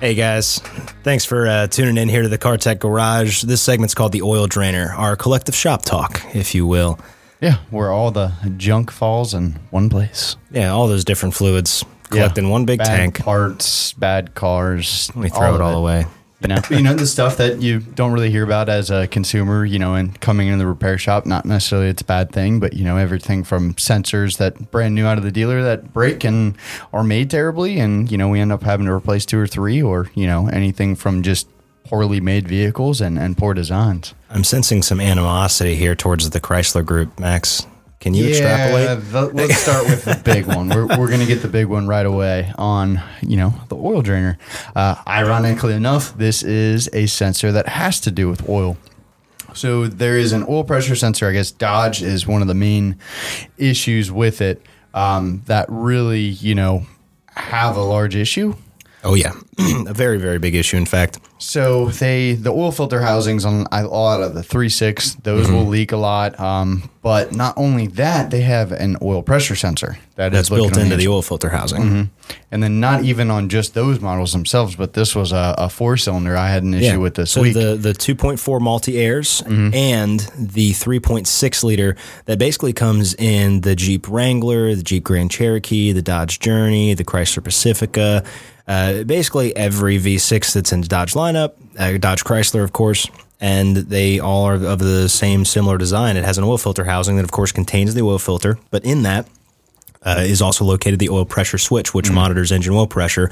Hey guys, thanks for uh, tuning in here to the CarTech Garage. This segment's called the Oil Drainer, our collective shop talk, if you will. Yeah, where all the junk falls in one place. Yeah, all those different fluids collect in one big bad tank. Parts, bad cars. We throw it all away. You know, you know the stuff that you don't really hear about as a consumer. You know, and coming into the repair shop, not necessarily it's a bad thing, but you know everything from sensors that brand new out of the dealer that break and are made terribly, and you know we end up having to replace two or three, or you know anything from just poorly made vehicles and, and poor designs. I'm sensing some animosity here towards the Chrysler Group, Max. Can you extrapolate? the- let's start with the big one. We're, we're going to get the big one right away on, you know, the oil drainer. Uh, ironically enough, this is a sensor that has to do with oil. So there is an oil pressure sensor. I guess Dodge is one of the main issues with it um, that really, you know, have a large issue. Oh yeah, a very very big issue. In fact, So they the oil filter housings on a lot of the three six those Mm-hmm. will leak a lot. Um, but not only that, they have an oil pressure sensor that that's built into the engine. oil filter housing. and then not even on just those models themselves, but this was a, a four cylinder. I had an issue with this so week. the the 2.4 multi airs and the 3.6 liter that basically comes in the Jeep Wrangler, the Jeep Grand Cherokee, the Dodge Journey, the Chrysler Pacifica, uh, basically every V6 that's in the Dodge lineup, uh, Dodge Chrysler, of course. And they all are of the same similar design. It has an oil filter housing that, of course, contains the oil filter, but in that uh, is also located the oil pressure switch, which monitors engine oil pressure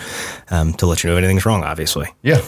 um, to let you know if anything's wrong, obviously. yeah.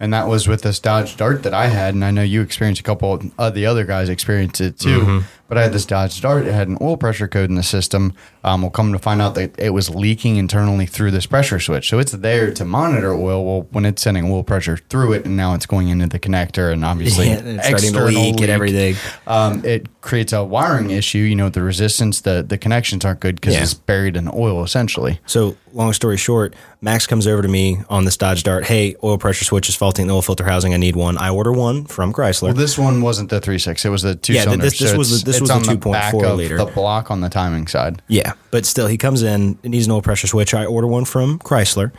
And that was with this Dodge Dart that I had, and I know you experienced a couple of the other guys experienced it too. Mm-hmm. But I had this Dodge Dart. It had an oil pressure code in the system. Um, we'll come to find out that it was leaking internally through this pressure switch. So it's there to monitor oil. Well, when it's sending oil pressure through it, and now it's going into the connector, and obviously Yeah, it's starting to external leak and everything. Um, it creates a wiring issue. You know, the resistance, the the connections aren't good because Yeah. it's buried in oil essentially. So, long story short, Max comes over to me on this Dodge Dart. Hey, oil pressure switch is faulty in the oil filter housing. I need one. I order one from Chrysler. Well, this one wasn't the three six; it was the two Yeah, cylinder. this- this was the- this was the on 2.4 back of liter. The block on the timing side. yeah, but still, he comes in. It needs an oil pressure switch. I order one from Chrysler.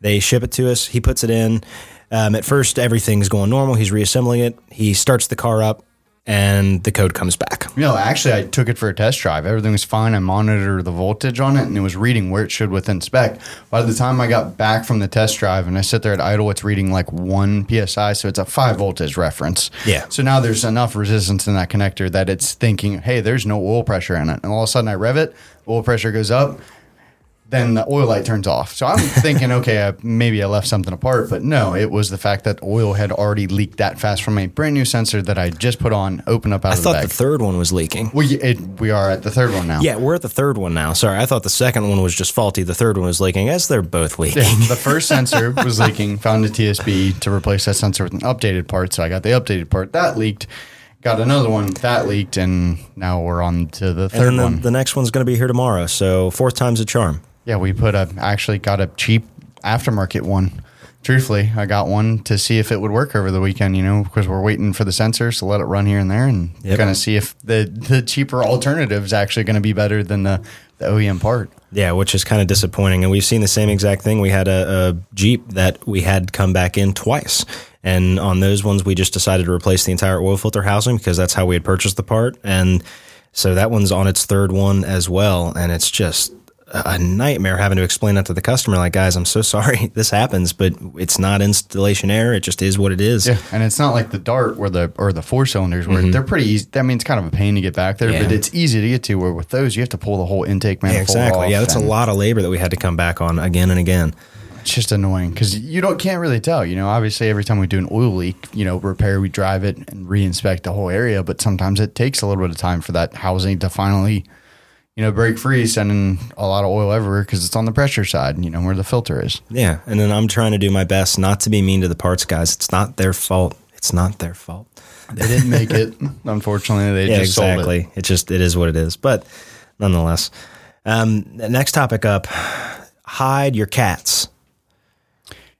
They ship it to us. He puts it in. Um, at first, everything's going normal. He's reassembling it. He starts the car up, and the code comes back. You know, actually, I took it for a test drive. Everything was fine. I monitored the voltage on it, and it was reading where it should within spec. By the time I got back from the test drive and I sit there at idle, it's reading like one psi, so it's a five voltage reference. Yeah. So now there's enough resistance in that connector that it's thinking, hey, there's no oil pressure in it, and all of a sudden I rev it, oil pressure goes up. Then the oil light turns off. So I'm thinking, okay, I, maybe I left something apart, but no, it was the fact that oil had already leaked that fast from a brand new sensor that I just put on, open up out I of the bag. I thought the third one was leaking. We it, we are at the third one now. Yeah, we're at the third one now. Sorry, I thought the second one was just faulty. The third one was leaking. As they're both leaking. the first sensor was leaking. Found a TSB to replace that sensor with an updated part. So I got the updated part that leaked. Got another one that leaked, and now we're on to the third and then one. the, the next one's going to be here tomorrow. So fourth time's a charm. Yeah, we put a actually got a cheap aftermarket one. Truthfully, I got one to see if it would work over the weekend. You know, because we're waiting for the sensors to let it run here and there, and Yep. kind of see if the the cheaper alternative is actually going to be better than the the OEM part. Yeah, which is kind of disappointing. And we've seen the same exact thing. We had a, a Jeep that we had come back in twice. And on those ones, we just decided to replace the entire oil filter housing because that's how we had purchased the part. And so that one's on its third one as well. And it's just a nightmare having to explain that to the customer. Like, guys, I'm so sorry this happens, but it's not installation error. It just is what it is. Yeah, and it's not like the Dart where the or the four cylinders where they're pretty easy. I mean, it's kind of a pain to get back there, Mm-hmm. Yeah. but it's easy to get to. Where with those, you have to pull the whole intake Yeah, manifold. exactly. off, Yeah, that's a lot of labor that we had to come back on again and again. It's just annoying because you don't can't really tell. You know, obviously every time we do an oil leak, you know, repair, we drive it and re-inspect the whole area, but sometimes it takes a little bit of time for that housing to finally, you know, break free, sending a lot of oil everywhere because it's on the pressure side. You know, where the filter is. Yeah, and then I'm trying to do my best not to be mean to the parts guys. It's not their fault. It's not their fault. They didn't make it, unfortunately. They Yeah, just sold it. exactly. It just it is what it is. But nonetheless, um, next topic up: hide your cats.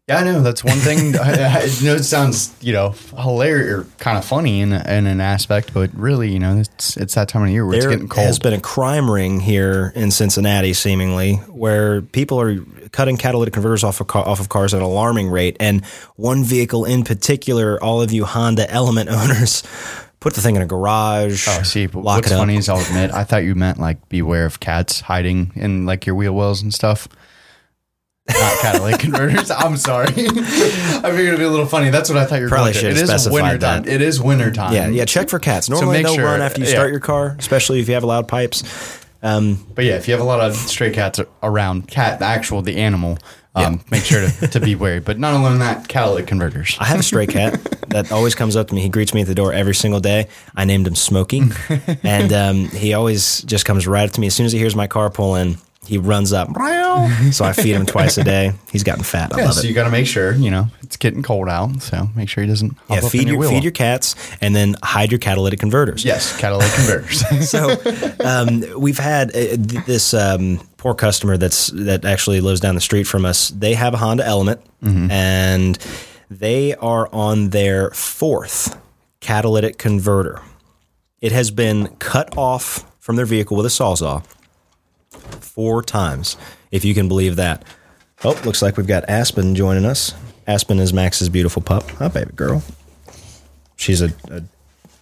Yeah, I know. That's one thing. I, I know it sounds, you know, hilarious or kind of funny in, in an aspect, but really, you know, it's it's that time of year where there it's getting cold. There's been a crime ring here in Cincinnati, seemingly, where people are cutting catalytic converters off of, off of cars at an alarming rate. And one vehicle in particular, all of you Honda Element owners, put the thing in a garage. Oh, see, but what's funny is I'll admit, I thought you meant like beware of cats hiding in like your wheel wells and stuff. Not catalytic converters. I'm sorry. I figured it'd be a little funny. That's what I thought you were Probably going should It have is specified winter time. that. It is winter time. Yeah, yeah. Check for cats. Normally, make they'll sure- run after you yeah. start your car, especially if you have loud pipes. Um, But yeah, if you have a lot of stray cats around, cat, the actual, the animal, um, make sure to, to be wary. But not only that, catalytic converters. I have a stray cat that always comes up to me. He greets me at the door every single day. I named him Smokey, and um, he always just comes right up to me as soon as he hears my car pull in. He runs up, so I feed him twice a day. He's gotten fat. I Yeah, love so it. you got to make sure, you know, it's getting cold out. So make sure he doesn't Yeah, feed your, your feed your cats, and then hide your catalytic converters. Yes, catalytic converters. so um, we've had uh, th- this um, poor customer that's that actually lives down the street from us. They have a Honda Element, and they are on their fourth catalytic converter. It has been cut off from their vehicle with a sawzall four times, if you can believe that. Oh, looks like we've got Aspen joining us. Aspen is Max's beautiful pup. Hi, baby girl. She's a, a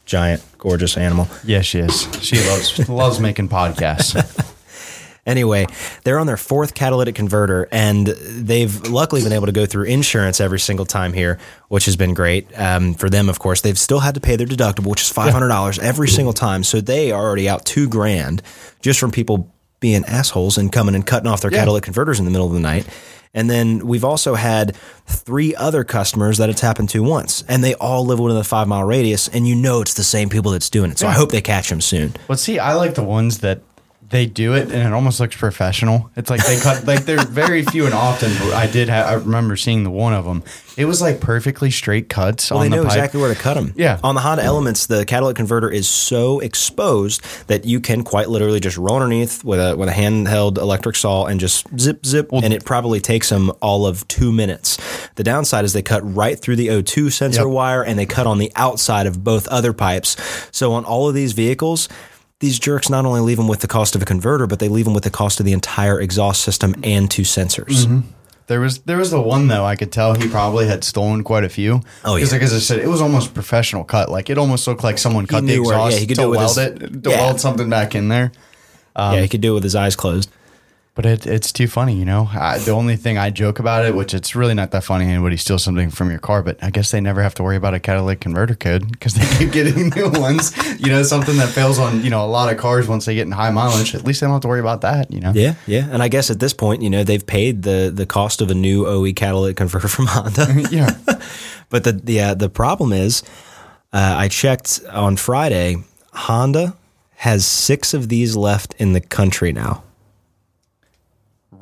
giant, gorgeous animal. yes, she is. She loves loves making podcasts. Anyway, they're on their fourth catalytic converter, and they've luckily been able to go through insurance every single time here, which has been great um, for them. Of course, they've still had to pay their deductible, which is five hundred dollars every single time. So they are already out two grand just from people being assholes and coming and cutting off their Yeah. catalytic converters in the middle of the night. And then we've also had three other customers that it's happened to once, and they all live within a five mile radius, and you know it's the same people that's doing it. So I hope they catch them soon. But see, I like the ones that they do it and it almost looks professional. It's like they cut like they're very few and often. I did have I remember seeing the one of them. It was like perfectly straight cuts Well, they the know pipe. exactly where to cut them. Yeah. On the Honda Elements, the catalytic converter is so exposed that you can quite literally just roll underneath with a with a handheld electric saw and just zip zip, and it probably takes them all of two minutes. The downside is they cut right through the O2 sensor Yep. wire and they cut on the outside of both other pipes. So on all of these vehicles. These jerks not only leave them with the cost of a converter, but they leave them with the cost of the entire exhaust system and two sensors. Mm-hmm. There was there was the one though I could tell he probably had stolen quite a few. Oh, because yeah. like as I said, it was almost professional cut. Like it almost looked like someone cut the knew where- exhaust yeah, he could to do it weld his- it to yeah. weld something back in there. yeah, he could do it with his eyes closed. But it, it's too funny, you know. I, the only thing I joke about it, which it's really not that funny, anybody steals something from your car, but I guess they never have to worry about a catalytic converter code because they keep getting new ones. You know, something that fails on you know a lot of cars once they get in high mileage. At least they don't have to worry about that. You know. Yeah, yeah, and I guess at this point, you know, they've paid the the cost of a new OE catalytic converter from Honda. Yeah. but the the uh, the problem is, uh, I checked on Friday. Honda has six of these left in the country now.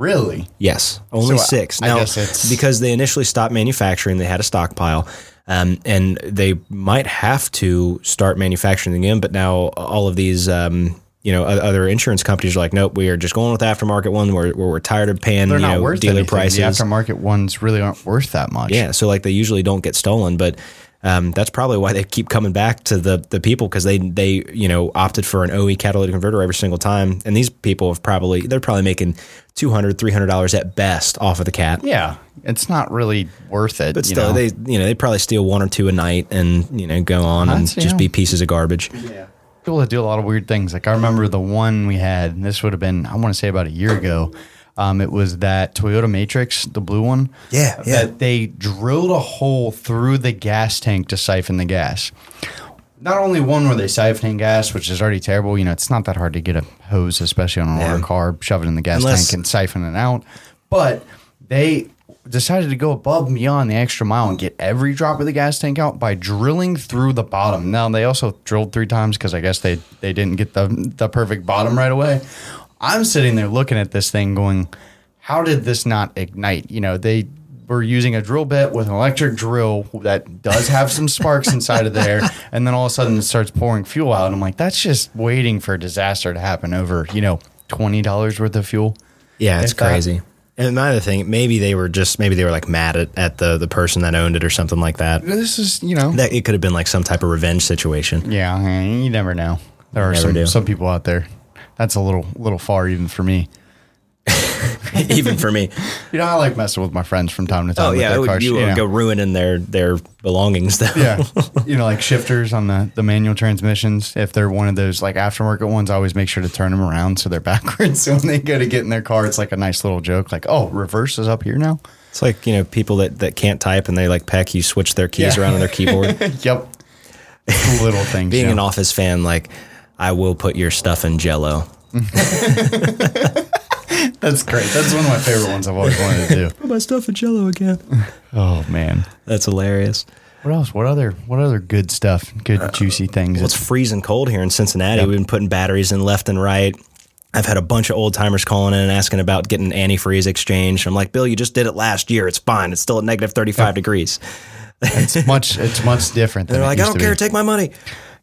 Really? Yes, only So, six. I Now, guess it's- because they initially stopped manufacturing, they had a stockpile, um, and they might have to start manufacturing again. But now all of these, um, you know, other insurance companies are like, nope, we are just going with aftermarket one. We're we're, we're tired of paying They're you know worth dealer anything. prices. The aftermarket ones really aren't worth that much. Yeah, so like they usually don't get stolen, but um, that's probably why they keep coming back to the the people because they they you know opted for an OE catalytic converter every single time, and these people have probably they're probably making 200 300 dollars at best off of the cat. Yeah. It's not really worth it. But still, know? they you know they probably steal one or two a night and you know go on That's, and just know. be pieces of garbage. Yeah. people that do a lot of weird things. Like I remember the one we had, and this would have been, I want to say about a year ago. Um, it was that Toyota Matrix, the blue one. Yeah, yeah. That they drilled a hole through the gas tank to siphon the gas. Not only one where they siphoning gas, which is already terrible. You know, it's not that hard to get a hose, especially on an older car, shove it in the gas Unless- tank and siphon it out. But they decided to go above and beyond the extra mile and get every drop of the gas tank out by drilling through the bottom. Now they also drilled three times because I guess they they didn't get the the perfect bottom right away. I'm sitting there looking at this thing going, how did this not ignite? You know, they were using a drill bit with an electric drill that does have some sparks inside of there, and then all of a sudden it starts pouring fuel out. I'm like, that's just waiting for a disaster to happen over, you know, twenty dollars worth of fuel. Yeah, it's If that- crazy. And my other thing, maybe they were just maybe they were like mad at, at the the person that owned it or something like that. This is, you know, That it could have been like some type of revenge situation. yeah, you never know. There are Never some do. some people out there. That's a little little far even for me. Even for me. You know, I like messing with my friends from time to time. Oh with yeah, would, cars, you you would know. go ruining their their belongings though. yeah, you know, like shifters on the the manual transmissions. If they're one of those like aftermarket ones, I always make sure to turn them around so they're backwards. So when they go to get in their car, it's like a nice little joke. Like, oh, reverse is up here now. It's like you know people that that can't type and they like peck. You switch their keys Yeah. around on their keyboard. yep, little things. Being you an. Office fan, like I will put your stuff in Jello. That's great. That's one of my favorite ones I've always wanted to do. Put my stuff in Jello again. Oh man. That's hilarious. What else? What other what other good stuff? Good uh, juicy things. Well, it's freezing cold here in Cincinnati. Yep. We've been putting batteries in left and right. I've had a bunch of old timers calling in and asking about getting antifreeze exchange. I'm like, Bill, you just did it last year. It's fine. It's still at negative 35 degrees. it's much it's much different. Than They're it like, I don't care. be. Take my money.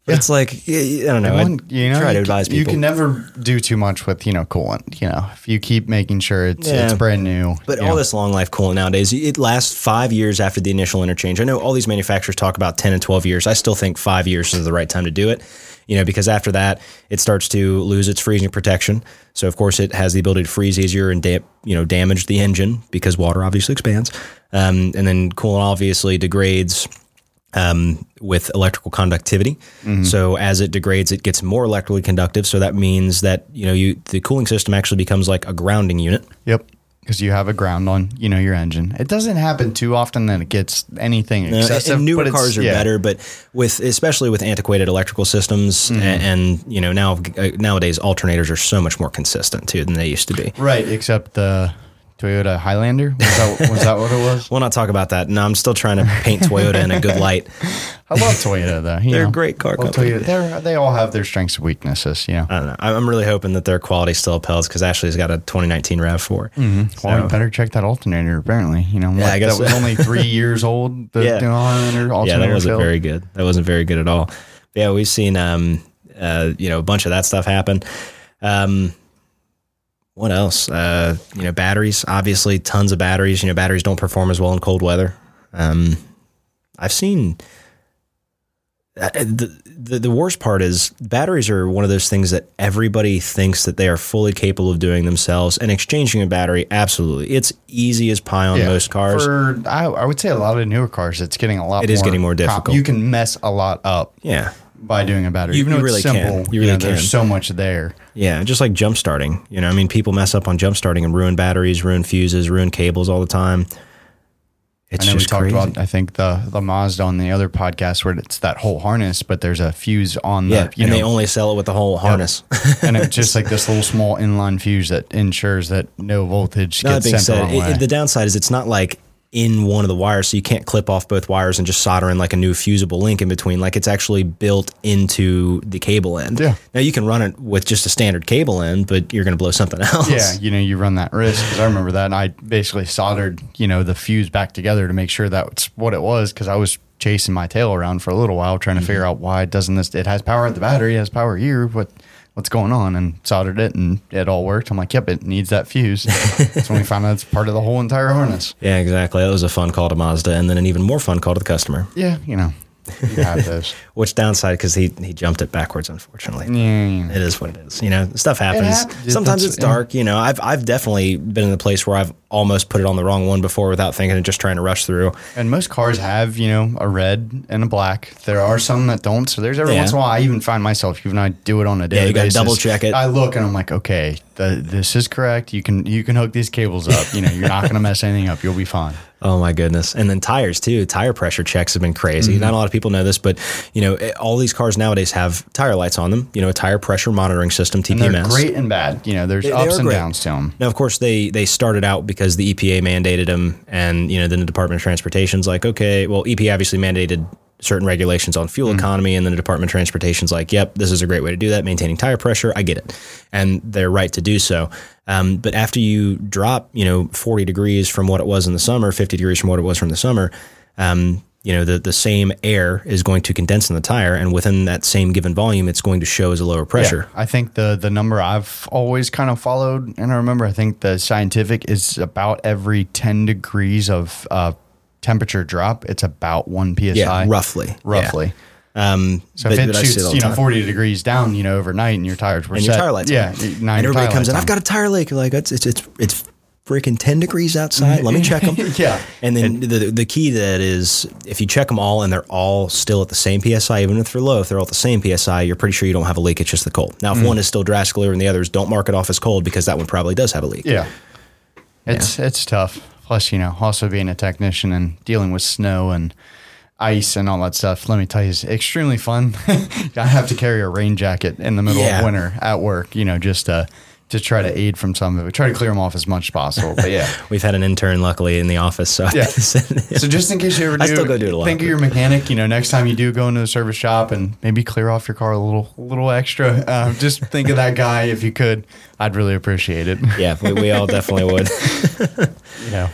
But It's like, I don't know. One- you know, try to advise can, you can never do too much with you know coolant. You know, if you keep making sure it's Yeah. it's brand new. But all know. this long life coolant nowadays, it lasts five years after the initial interchange. I know all these manufacturers talk about 10 and 12 years. I still think five years is the right time to do it, you know, because after that, it starts to lose its freezing protection. So, of course, it has the ability to freeze easier and, da- you know, damage the engine because water obviously expands. Um, and then coolant obviously degrades um, with electrical conductivity. So as it degrades, it gets more electrically conductive. So that means that you know you the cooling system actually becomes like a grounding unit. Yep. Because you have a ground on, you know, your engine. It doesn't happen too often that it gets anything Uh, excessive. and newer cars are yeah. better, but with especially with antiquated electrical systems, Mm-hmm. a- and, you know now uh, nowadays alternators are so much more consistent too than they used to be. Right, except the Toyota Highlander. Was that, was that what it was? We'll not talk about that. No, I'm still trying to paint Toyota in a good light. I love Toyota though. you They're a great car Love company. Toyota. They're, all have their strengths and weaknesses. You know. I don't know. I'm really hoping that their quality still upheld because Ashley's got a 2019 Rav4. Well, you better check that alternator. Apparently, you know, Yeah, I guess that was only three years old. The, Yeah. alternator yeah, that wasn't failed. very good. That wasn't very good at all. But yeah, we've seen um, uh, you know a bunch of that stuff happen. Um, what else? Uh, you know, batteries. Obviously, tons of batteries. You know, batteries don't perform as well in cold weather. Um, I've seen. Uh, the, the the worst part is batteries are one of those things that everybody thinks that they are fully capable of doing themselves and exchanging a battery absolutely it's easy as pie on Yeah. most cars For I, I would say a lot of newer cars, it's getting a lot. It more is getting more com- difficult. You can mess a lot up yeah by doing a battery. You- Even though you it's really can. simple, You really know, There's so much there. Yeah, just like jump starting. You know, I mean, people mess up on jump starting and ruin batteries, ruin fuses, ruin cables all the time. It's I know we just talked crazy. about I think the the Mazda on the other podcast where it's that whole harness, but there's a fuse on the yeah, you and know, they only sell it with the whole harness. and it's just like this little small inline fuse that ensures that no voltage gets sent the wrong way. it- the downside is it's not like in one of the wires, so you can't clip off both wires and just solder in like a new fusible link in between. Like it's actually built into the cable end. Yeah. Now you can run it with just a standard cable end, but you're going to blow something else. yeah, you know, you run that risk because I remember that. And I basically soldered, you know, the fuse back together to make sure that's what it was because I was chasing my tail around for a little while trying to figure Mm-hmm. out why doesn't this? It has power at the battery, it has power here. What what's going on? And soldered it, and it all worked. I'm like, yep, it needs that fuse. That's when we found out it's part of the whole entire harness. Yeah, exactly. That was a fun call to Mazda, and then an even more fun call to the customer. Yeah, you know, you have those. Which downside because he he jumped it backwards, unfortunately. Yeah, It is what it is. You know, stuff happens. happens. Sometimes it's dark. You know, I've I've definitely been in the place where I've almost put it on the wrong one before without thinking and just trying to rush through. And most cars have, you know, a red and a black. There are some that don't. So there's every Yeah. once in a while I even find myself, even I do it on a daily you gotta basis, double check it. I look and I'm like, okay, the, this is correct. You can you can hook these cables up. You know, you're not going to mess anything up. You'll be fine. Oh my goodness! And then tires too. Tire pressure checks have been crazy. Mm-hmm. Not a lot of people know this, but you know, all these cars nowadays have tire lights on them. You know, a tire pressure monitoring system (TPMS). great and bad. You know, there's They- they ups are and great. downs to them. Now, of course, they they started out because the EPA mandated them, and you know, then the Department of Transportation's like, okay, well, EPA obviously mandated certain regulations on fuel economy, and then the Department of Transportation's like, yep, this is a great way to do that, maintaining tire pressure. I get it, and they're right to do so. Um, but after you drop, you know, forty degrees from what it was in the summer, fifty degrees from what it was from the summer. Um, you know the the same air is going to condense in the tire, and within that same given volume, it's going to show as a lower pressure. I think the the number I've always kind of followed, and I remember I think the scientific is about every ten degrees of uh, temperature drop, it's about one psi. Yeah, roughly. roughly. Um, So but- if it but I see shoots, you know, time. forty degrees down, you know, overnight, and your tires were and set, your tire lights, yeah, and everybody tire comes in. I've got a tire leak. Like it's it's it's it's freaking ten degrees outside. Let me check them. Yeah. and then the the key to that is if you check them all and they're all still at the same psi, even if they're low, if they're all at the same psi, you're pretty sure you don't have a leak. It's just the cold. Now, if one is still drastically lower than the others, don't mark it off as cold because that one probably does have a leak. Yeah. It's it's tough. Plus, you know, also being a technician and dealing with snow and ice and all that stuff, let me tell you, it's extremely fun. I have to carry a rain jacket in the middle Yeah. of winter at work, you know, just to to try to aid from some of it. We try to clear them off as much as possible. But yeah. We've had an intern, luckily, in the office. So Yeah. So just in case you ever do, I still go do it a lot, think of your mechanic. You know, next time you do go into the service shop and maybe clear off your car a little, a little extra. Um, just think of that guy if you could. I'd really appreciate it. yeah, we, we all definitely would. You know.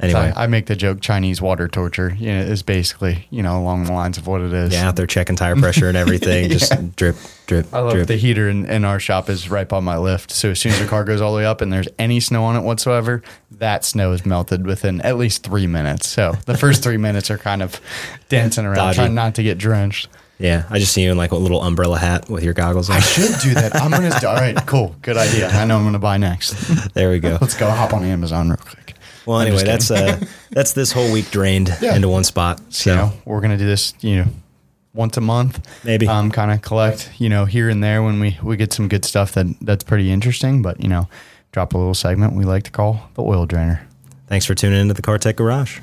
Anyway, I, I make the joke Chinese water torture. You know, is basically you know along the lines of what it is. yeah, out there checking tire pressure and everything, just drip, drip, I love drip. the heater in, in our shop is right by my lift. So as soon as the car goes all the way up and there's any snow on it whatsoever, that snow is melted within at least three minutes. So the first three minutes are kind of dancing around, Dodgy. trying not to get drenched. yeah, I just see you in like a little umbrella hat with your goggles on. I should do that. I'm gonna. All right, cool, good idea. I know I'm gonna buy next. there we go. Let's go hop on Amazon real quick. Well, anyway, that's uh, that's this whole week drained Yeah. into one spot. So you know, we're gonna do this, you know, once a month, Maybe. Um, kind of collect, you know, here and there when we we get some good stuff that that's pretty interesting. But you know, drop a little segment we like to call the oil drainer. thanks for tuning into the Car Tech Garage.